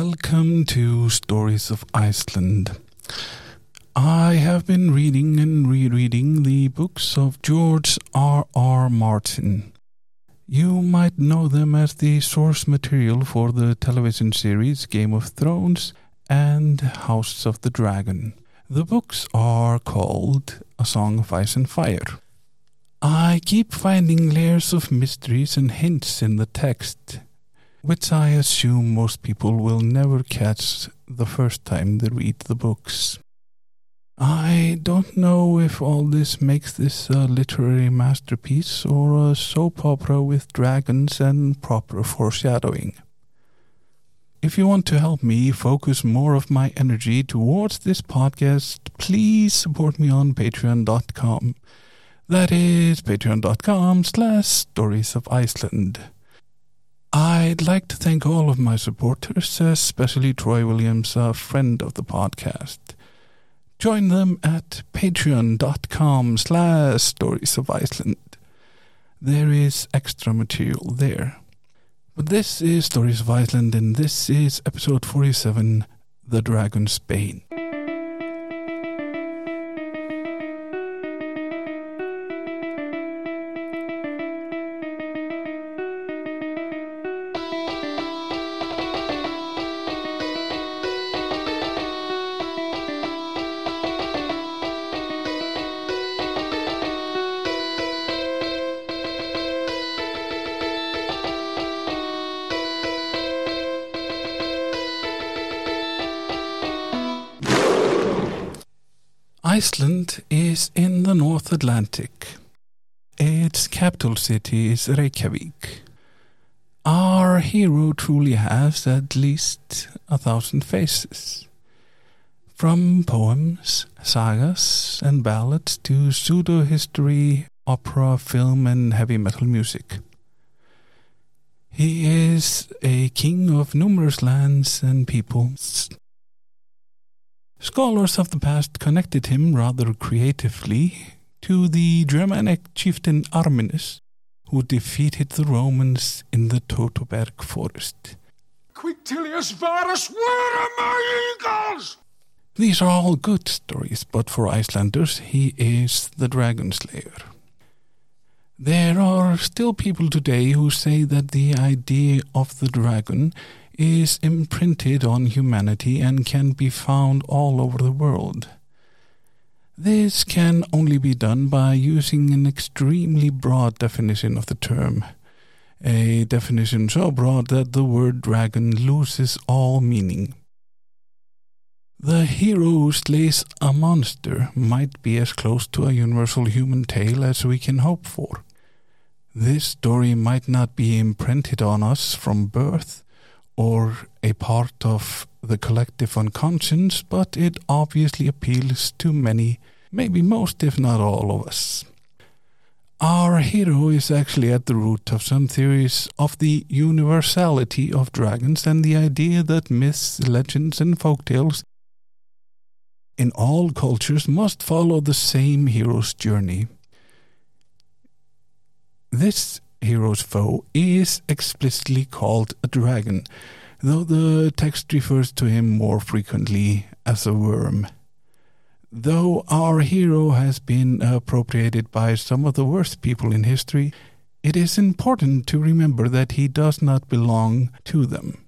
Welcome to Stories of Iceland. I have been reading and rereading the books of George R. R. Martin. You might know them as the source material for the television series Game of Thrones and House of the Dragon. The books are called A Song of Ice and Fire. I keep finding layers of mysteries and hints in the text which I assume most people will never catch the first time they read the books. I don't know if all this makes this a literary masterpiece or a soap opera with dragons and proper foreshadowing. If you want to help me focus more of my energy towards this podcast, please support me on patreon.com. That is patreon.com slash stories of Iceland. I'd like to thank all of my supporters, uh, especially Troy Williams, a friend of the podcast. Join them at patreon.com slash stories of Iceland. There is extra material there. But this is Stories of Iceland, and this is episode 47 The Dragon's Bane. Iceland is in the North Atlantic. Its capital city is Reykjavik. Our hero truly has at least a thousand faces. From poems, sagas, and ballads to pseudo history, opera, film, and heavy metal music. He is a king of numerous lands and peoples Scholars of the past connected him rather creatively to the Germanic chieftain Arminius, who defeated the Romans in the Teutoburg forest. Quintilius Varus, where are my eagles? These are all good stories, but for Icelanders, he is the dragon slayer. There are still people today who say that the idea of the dragon is imprinted on humanity and can be found all over the world. This can only be done by using an extremely broad definition of the term, a definition so broad that the word dragon loses all meaning. The hero who slays a monster might be as close to a universal human tale as we can hope for. This story might not be imprinted on us from birth, or a part of the collective unconscious, but it obviously appeals to many, maybe most, if not all of us. Our hero is actually at the root of some theories of the universality of dragons and the idea that myths, legends, and folktales in all cultures must follow the same hero's journey. This hero's foe is explicitly called a dragon, though the text refers to him more frequently as a worm. Though our hero has been appropriated by some of the worst people in history, it is important to remember that he does not belong to them.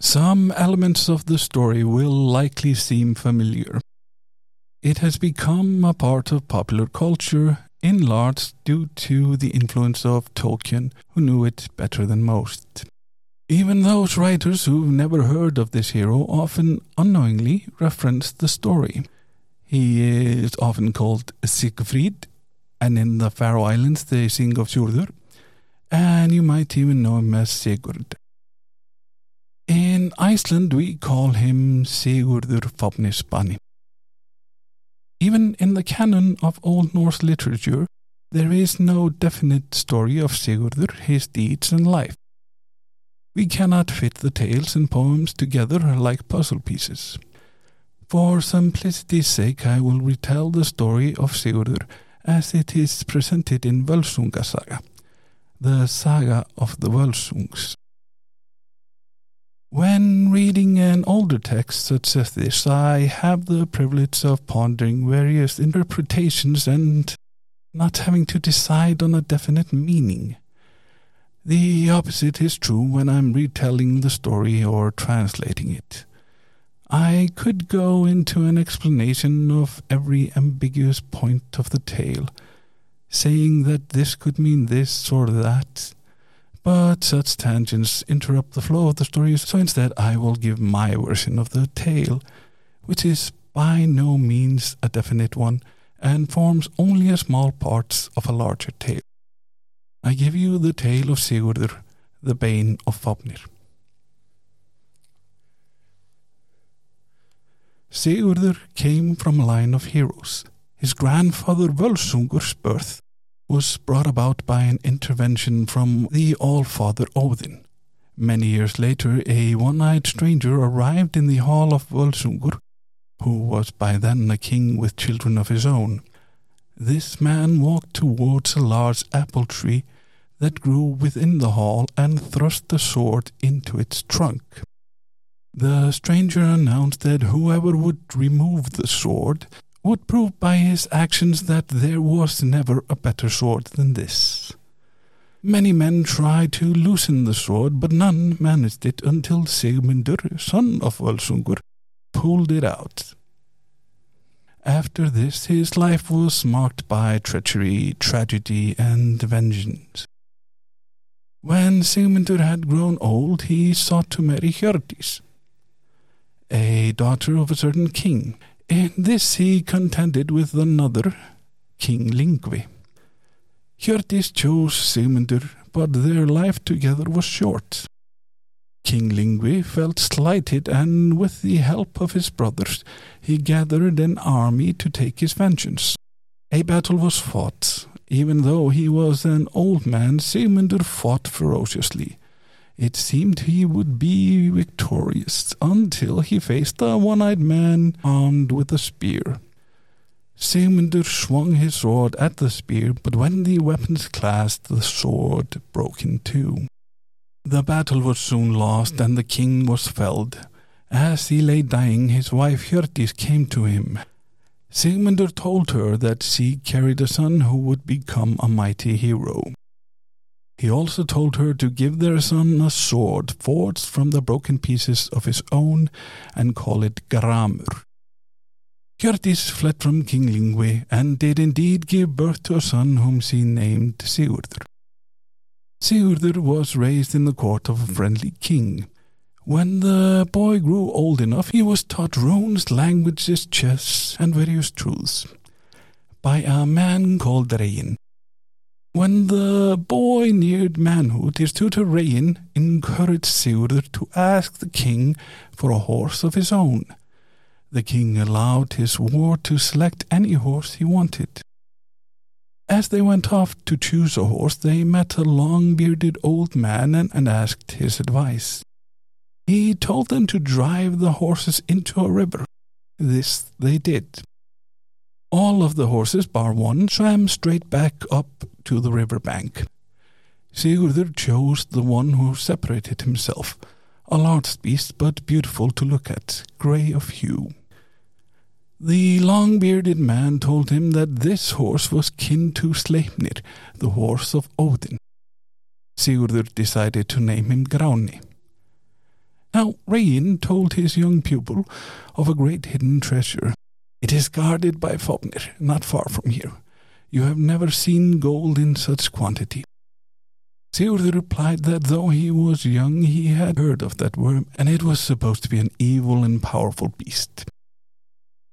Some elements of the story will likely seem familiar. It has become a part of popular culture in large due to the influence of Tolkien, who knew it better than most. Even those writers who've never heard of this hero often unknowingly reference the story. He is often called Siegfried, and in the Faroe Islands they sing of Sjurdur, and you might even know him as Sigurd. In Iceland we call him Sigurdur Fáfnisbani. Even in the canon of Old Norse literature, there is no definite story of Sigurdur, his deeds, and life. We cannot fit the tales and poems together like puzzle pieces. For simplicity's sake, I will retell the story of Sigurdur as it is presented in Völsunga Saga, the saga of the Völsungs. When reading an older text such as this, I have the privilege of pondering various interpretations and not having to decide on a definite meaning. The opposite is true when I'm retelling the story or translating it. I could go into an explanation of every ambiguous point of the tale, saying that this could mean this or that, but such tangents interrupt the flow of the story, so instead I will give my version of the tale, which is by no means a definite one and forms only a small part of a larger tale. I give you the tale of Sigurdur, the Bane of Fafnir. Sigurdur came from a line of heroes. His grandfather Völsungur's birth was brought about by an intervention from the All-Father Odin. Many years later, a one-eyed stranger arrived in the hall of Völsungur, who was by then a king with children of his own. This man walked towards a large apple tree that grew within the hall and thrust the sword into its trunk. The stranger announced that whoever would remove the sword would prove by his actions that there was never a better sword than this. Many men tried to loosen the sword, but none managed it until Sigmundur, son of Völsungur, pulled it out. After this, his life was marked by treachery, tragedy, and vengeance. When Sigmundur had grown old, he sought to marry Hjördis, a daughter of a certain king. In this he contended with another, King Lingvi. Hjördis chose Sigmundur, but their life together was short. King Lingvi felt slighted, and with the help of his brothers, he gathered an army to take his vengeance. A battle was fought. Even though he was an old man, Sigmundur fought ferociously. It seemed he would be victorious until he faced a one-eyed man armed with a spear. Sigmundur swung his sword at the spear, but when the weapons clashed, the sword broke in two. The battle was soon lost, and the king was felled. As he lay dying, his wife Hjördis came to him. Sigmundur told her that she carried a son who would become a mighty hero. He also told her to give their son a sword forged from the broken pieces of his own and call it Gramur. Hjördis fled from King Lingvi and did indeed give birth to a son whom she named Sigurdur. Sigurdur was raised in the court of a friendly king. When the boy grew old enough, he was taught runes, languages, chess, and various truths by a man called Regin. When the boy neared manhood, his tutor Regin encouraged Sigurdur to ask the king for a horse of his own. The king allowed his ward to select any horse he wanted. As they went off to choose a horse, they met a long bearded old man and, and asked his advice. He told them to drive the horses into a river. This they did. All of the horses, bar one, swam straight back up to the river bank. Sigurdur chose the one who separated himself, a large beast but beautiful to look at, grey of hue. The long bearded man told him that this horse was kin to Sleipnir, the horse of Odin. Sigurdur decided to name him Grani. Now Regin told his young pupil of a great hidden treasure it is guarded by Fafnir, not far from here. You have never seen gold in such quantity. Sigurd replied that though he was young, he had heard of that worm, and it was supposed to be an evil and powerful beast.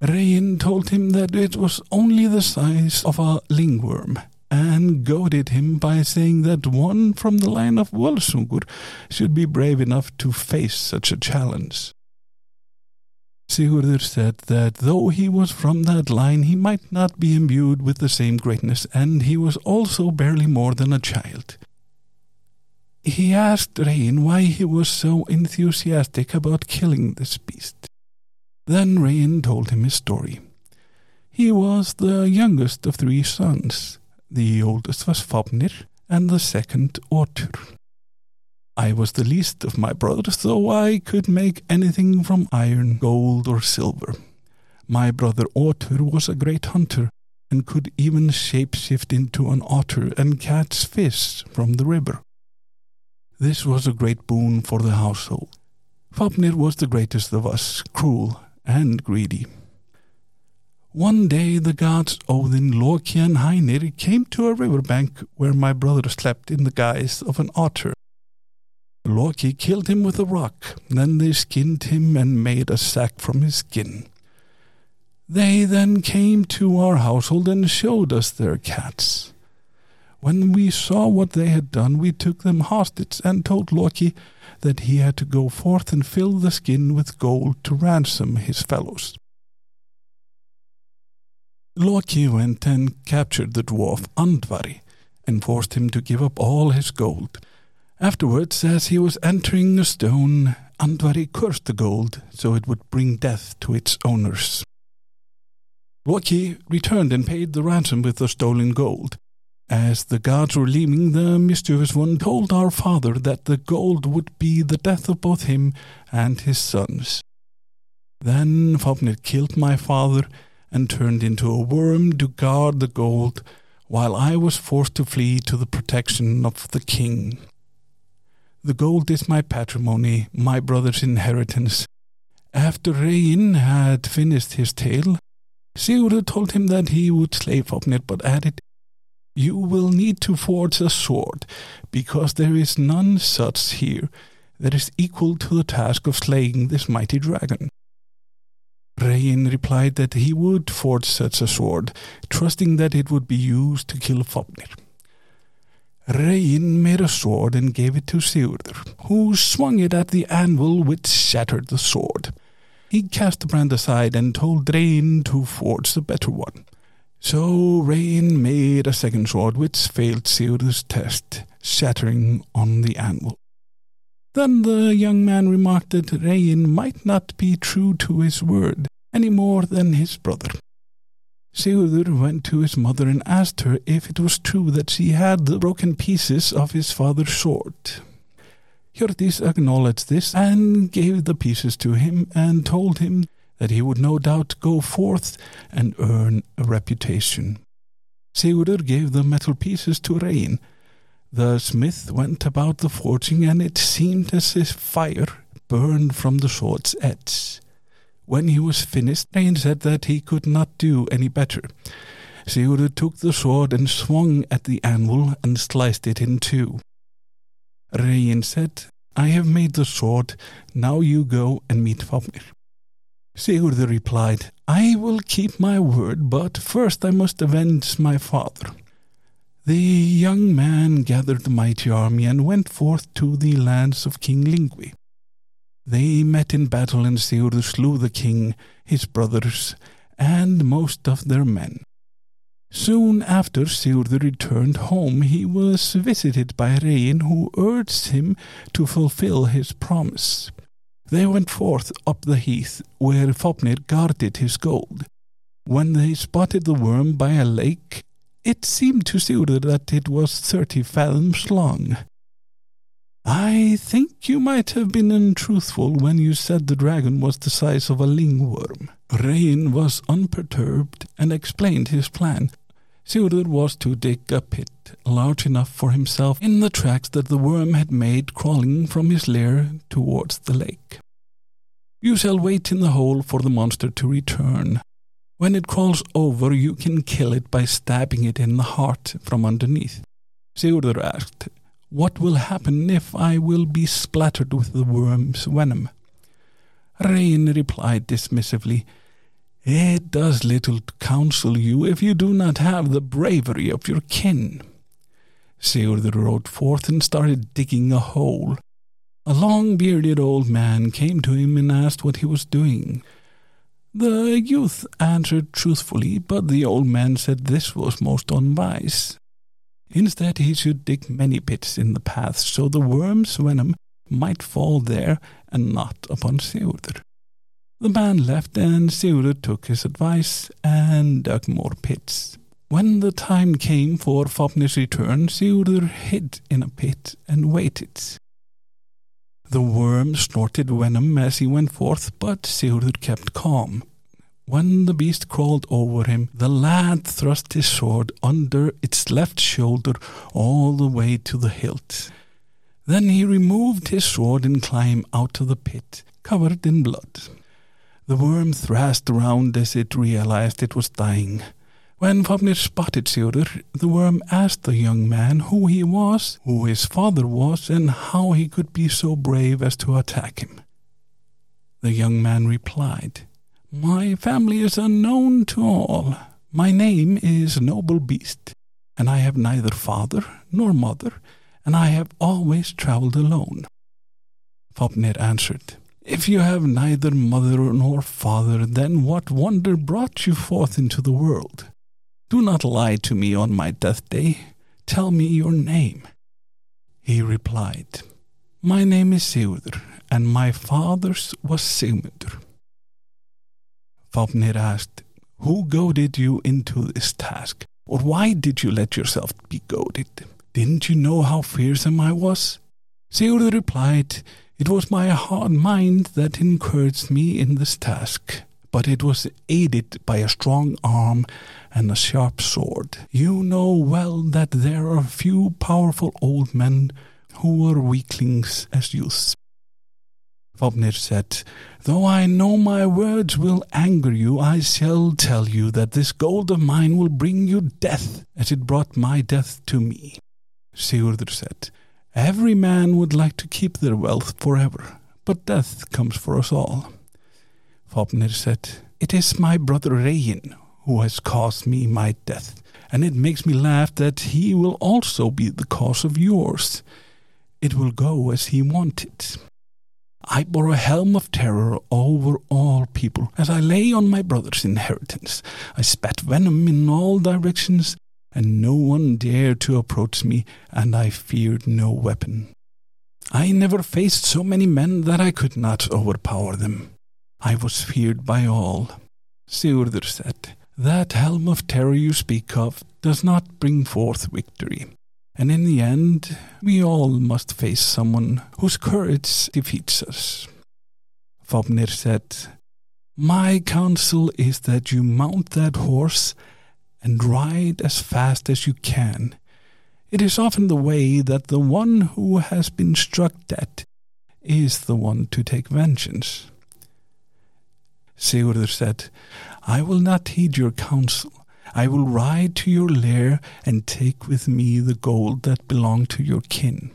Regin told him that it was only the size of a lindworm, and goaded him by saying that one from the line of Völsungur should be brave enough to face such a challenge. Sigurdur said that though he was from that line, he might not be imbued with the same greatness, and he was also barely more than a child. He asked Regin why he was so enthusiastic about killing this beast. Then Regin told him his story. He was the youngest of three sons. The oldest was Fafnir, and the second Otur. I was the least of my brothers, though I could make anything from iron, gold, or silver. My brother Otter was a great hunter, and could even shapeshift into an otter and catch fish from the river. This was a great boon for the household. Fafnir was the greatest of us, cruel and greedy. One day the gods Odin, Loki, and Hœnir came to a river bank where my brother slept in the guise of an otter. Loki killed him with a rock, then they skinned him and made a sack from his skin. They then came to our household and showed us their cats. When we saw what they had done, we took them hostage and told Loki that he had to go forth and fill the skin with gold to ransom his fellows. Loki went and captured the dwarf Andvari and forced him to give up all his gold. Afterwards, as he was entering a stone, Andvari cursed the gold so it would bring death to its owners. Loki returned and paid the ransom with the stolen gold. As the guards were leaving, the mischievous one told our father that the gold would be the death of both him and his sons. Then Fafnir killed my father and turned into a worm to guard the gold, while I was forced to flee to the protection of the king. The gold is my patrimony, my brother's inheritance. After Regin had finished his tale, Sigurd told him that he would slay Fafnir, but added, You will need to forge a sword, because there is none such here that is equal to the task of slaying this mighty dragon. Regin replied that he would forge such a sword, trusting that it would be used to kill Fafnir. Regin made a sword and gave it to Sigurdur, who swung it at the anvil which shattered the sword. He cast the brand aside and told Regin to forge the better one. So Regin made a second sword which failed Sigurdur's test, shattering on the anvil. Then the young man remarked that Regin might not be true to his word any more than his brother. Sigurdur went to his mother and asked her if it was true that she had the broken pieces of his father's sword. Hjördis acknowledged this and gave the pieces to him and told him that he would no doubt go forth and earn a reputation. Sigurdur gave the metal pieces to Regin, the smith went about the forging, and it seemed as if fire burned from the sword's edge. When he was finished, Regin said that he could not do any better. Sigurd took the sword and swung at the anvil and sliced it in two. Regin said, I have made the sword, now you go and meet Fafnir. Sigurd replied, I will keep my word, but first I must avenge my father. The young man gathered the mighty army and went forth to the lands of King Lingvi. They met in battle, and Sigurd slew the king, his brothers, and most of their men. Soon after Sigurd returned home, he was visited by Regin, who urged him to fulfill his promise. They went forth up the heath, where Fafnir guarded his gold. When they spotted the worm by a lake, it seemed to Sigurd that it was thirty fathoms long. I think you might have been untruthful when you said the dragon was the size of a lindworm. Regin was unperturbed and explained his plan. Sigurd was to dig a pit large enough for himself in the tracks that the worm had made crawling from his lair towards the lake. You shall wait in the hole for the monster to return. When it crawls over, you can kill it by stabbing it in the heart from underneath. Sigurdur asked, What will happen if I will be splattered with the worm's venom? Regin replied dismissively, It does little to counsel you if you do not have the bravery of your kin. Sigurdur rode forth and started digging a hole. A long bearded old man came to him and asked what he was doing. The youth answered truthfully, but the old man said this was most unwise. Instead, he should dig many pits in the path so the worm's venom might fall there and not upon Sigurd. The man left, and Sigurd took his advice and dug more pits. When the time came for Fafnir's return, Sigurd hid in a pit and waited. The worm snorted venom as he went forth, but Sigurður kept calm. When the beast crawled over him, the lad thrust his sword under its left shoulder all the way to the hilt. Then he removed his sword and climbed out of the pit, covered in blood. The worm thrashed around as it realized it was dying. When Fafnir spotted Sigurður, the worm asked the young man who he was, who his father was, and how he could be so brave as to attack him. The young man replied, My family is unknown to all. My name is Noble Beast, and I have neither father nor mother, and I have always traveled alone. Fafnir answered, If you have neither mother nor father, then what wonder brought you forth into the world? Do not lie to me on my death day. Tell me your name. He replied, My name is Sigurður, and my father's was Sigmundur. Fafnir asked, Who goaded you into this task? Or why did you let yourself be goaded? Didn't you know how fearsome I was? Sigurður replied, It was my hard mind that encouraged me in this task, but it was aided by a strong arm and a sharp sword. You know well that there are few powerful old men who are weaklings as youths. Fafnir said, Though I know my words will anger you, I shall tell you that this gold of mine will bring you death, as it brought my death to me. Sigurður said, Every man would like to keep their wealth forever, but death comes for us all. Fafnir said, It is my brother Regin who has caused me my death, and it makes me laugh that he will also be the cause of yours. It will go as he wanted. I bore a helm of terror over all people as I lay on my brother's inheritance. I spat venom in all directions, and no one dared to approach me, and I feared no weapon. I never faced so many men that I could not overpower them. I was feared by all. Sigurður said, That helm of terror you speak of does not bring forth victory. And in the end, we all must face someone whose courage defeats us. Fafnir said, My counsel is that you mount that horse and ride as fast as you can. It is often the way that the one who has been struck dead is the one to take vengeance. Sigurður said, I will not heed your counsel. I will ride to your lair and take with me the gold that belonged to your kin.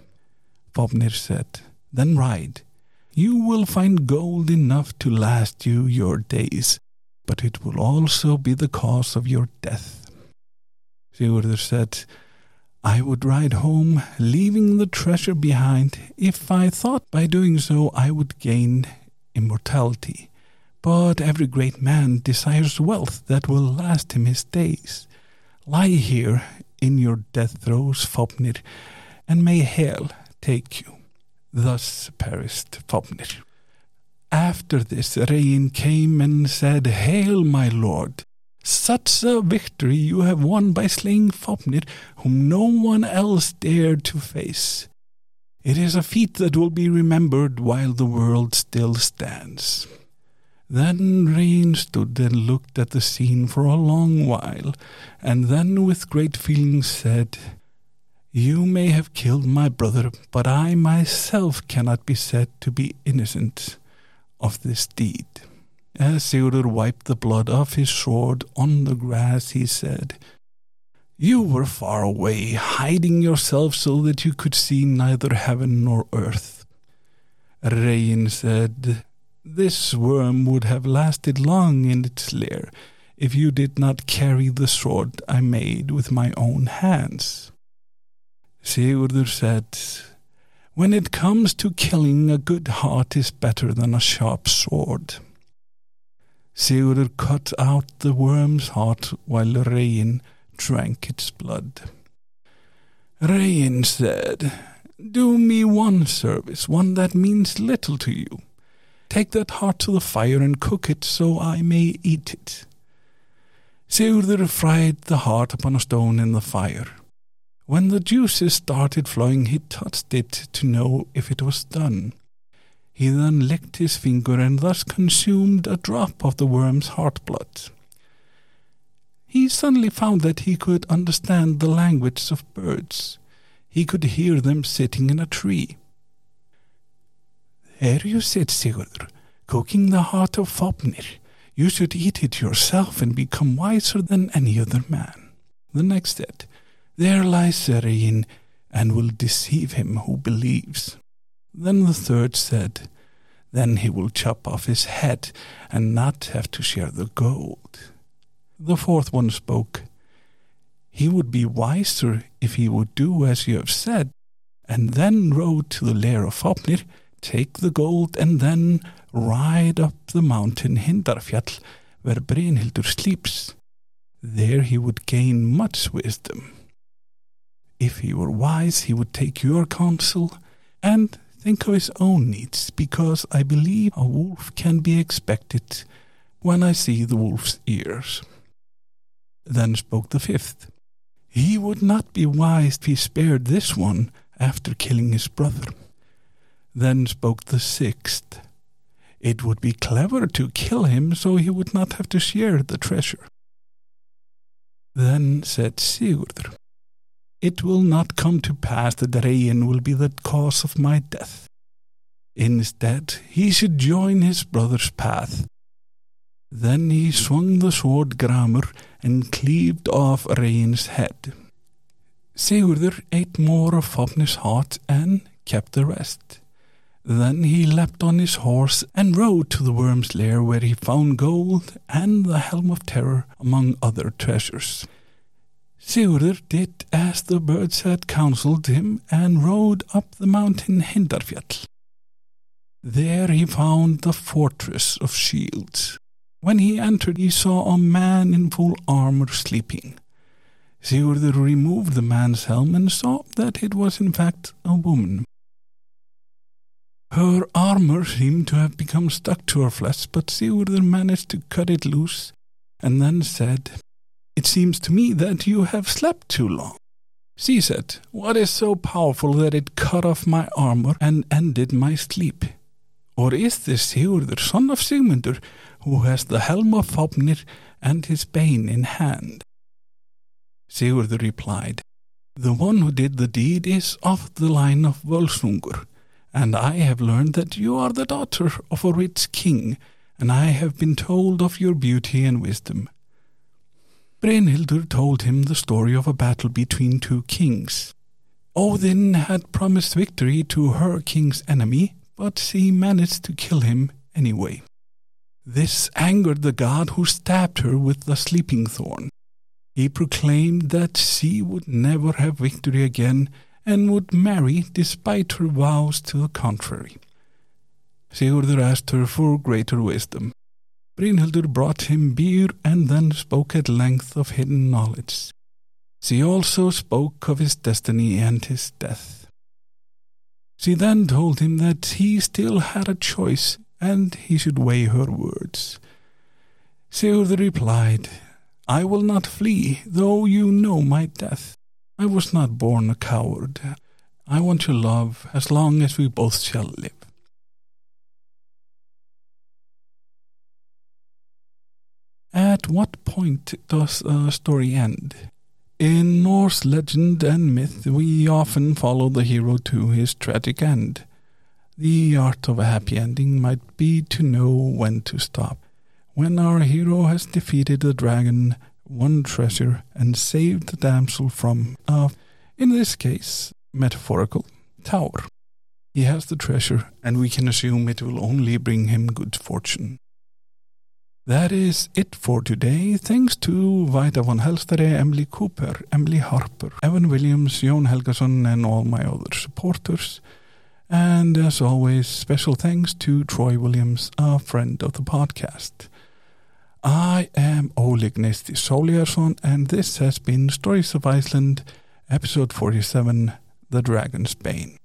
Fafnir said, Then ride. You will find gold enough to last you your days, but it will also be the cause of your death. Sigurður said, I would ride home, leaving the treasure behind, if I thought by doing so I would gain immortality. But every great man desires wealth that will last him his days. Lie here in your death throes, Fafnir, and may hell take you. Thus perished Fafnir. After this, Regin came and said, Hail, my lord! Such a victory you have won by slaying Fafnir, whom no one else dared to face. It is a feat that will be remembered while the world still stands. Then Regin stood and looked at the scene for a long while, and then with great feeling said, You may have killed my brother, but I myself cannot be said to be innocent of this deed. As Sigurður wiped the blood off his sword on the grass, he said, You were far away, hiding yourself so that you could see neither heaven nor earth. Regin said, This worm would have lasted long in its lair if you did not carry the sword I made with my own hands. Sigurður said, When it comes to killing, a good heart is better than a sharp sword. Sigurður cut out the worm's heart while Regin drank its blood. Regin said, Do me one service, one that means little to you. Take that heart to the fire and cook it so I may eat it. Sigurður fried the heart upon a stone in the fire. When the juices started flowing, he touched it to know if it was done. He then licked his finger and thus consumed a drop of the worm's heart blood. He suddenly found that he could understand the language of birds. He could hear them sitting in a tree. There you sit, Sigurdur, cooking the heart of Fafnir. You should eat it yourself and become wiser than any other man. The next said, There lies Serein, and will deceive him who believes. Then the third said, Then he will chop off his head and not have to share the gold. The fourth one spoke, He would be wiser if he would do as you have said, and then rode to the lair of Fafnir, take the gold, and then ride up the mountain Hindarfjall, where Brynhildur sleeps. There he would gain much wisdom. If he were wise, he would take your counsel and think of his own needs, because I believe a wolf can be expected when I see the wolf's ears. Then spoke the fifth. He would not be wise if he spared this one after killing his brother. Then spoke the sixth. It would be clever to kill him so he would not have to share the treasure. Then said Sigurdur, It will not come to pass that Regin will be the cause of my death. Instead, he should join his brother's path. Then he swung the sword Gramur and cleaved off Regin's head. Sigurdur ate more of Fafnir's heart and kept the rest. Then he leapt on his horse and rode to the worm's lair where he found gold and the helm of terror among other treasures. Sigurdur did as the birds had counselled him and rode up the mountain Hindarfjall. There he found the fortress of shields. When he entered, he saw a man in full armor sleeping. Sigurdur removed the man's helm and saw that it was in fact a woman. Her armor seemed to have become stuck to her flesh, but Sigurdur managed to cut it loose and then said, It seems to me that you have slept too long. She said, What is so powerful that it cut off my armor and ended my sleep? Or is this Sigurdur, son of Sigmundur, who has the helm of Fafnir and his bane in hand? Sigurdur replied, The one who did the deed is of the line of Völsungur and I have learned that you are the daughter of a rich king, and I have been told of your beauty and wisdom. Brynhildur told him the story of a battle between two kings. Odin had promised victory to her king's enemy, but she managed to kill him anyway. This angered the god who stabbed her with the sleeping thorn. He proclaimed that she would never have victory again and would marry despite her vows to the contrary. Sigurdur asked her for greater wisdom. Brynhildur brought him beer and then spoke at length of hidden knowledge. She also spoke of his destiny and his death. She then told him that he still had a choice and he should weigh her words. Sigurd replied, I will not flee, though you know my death. I was not born a coward. I want to love as long as we both shall live. At what point does a story end? In Norse legend and myth, we often follow the hero to his tragic end. The art of a happy ending might be to know when to stop. When our hero has defeated the dragon one treasure and saved the damsel from a, in this case, metaphorical tower. He has the treasure, and we can assume it will only bring him good fortune. That is it for today. Thanks to Vita von Helstare, Emily Cooper, Emily Harper, Evan Williams, Jon Helgason, and all my other supporters. And as always, special thanks to Troy Williams, a friend of the podcast. I am Oleg Nesti Soliarsson, and this has been Stories of Iceland, episode 47 The Dragon's Bane.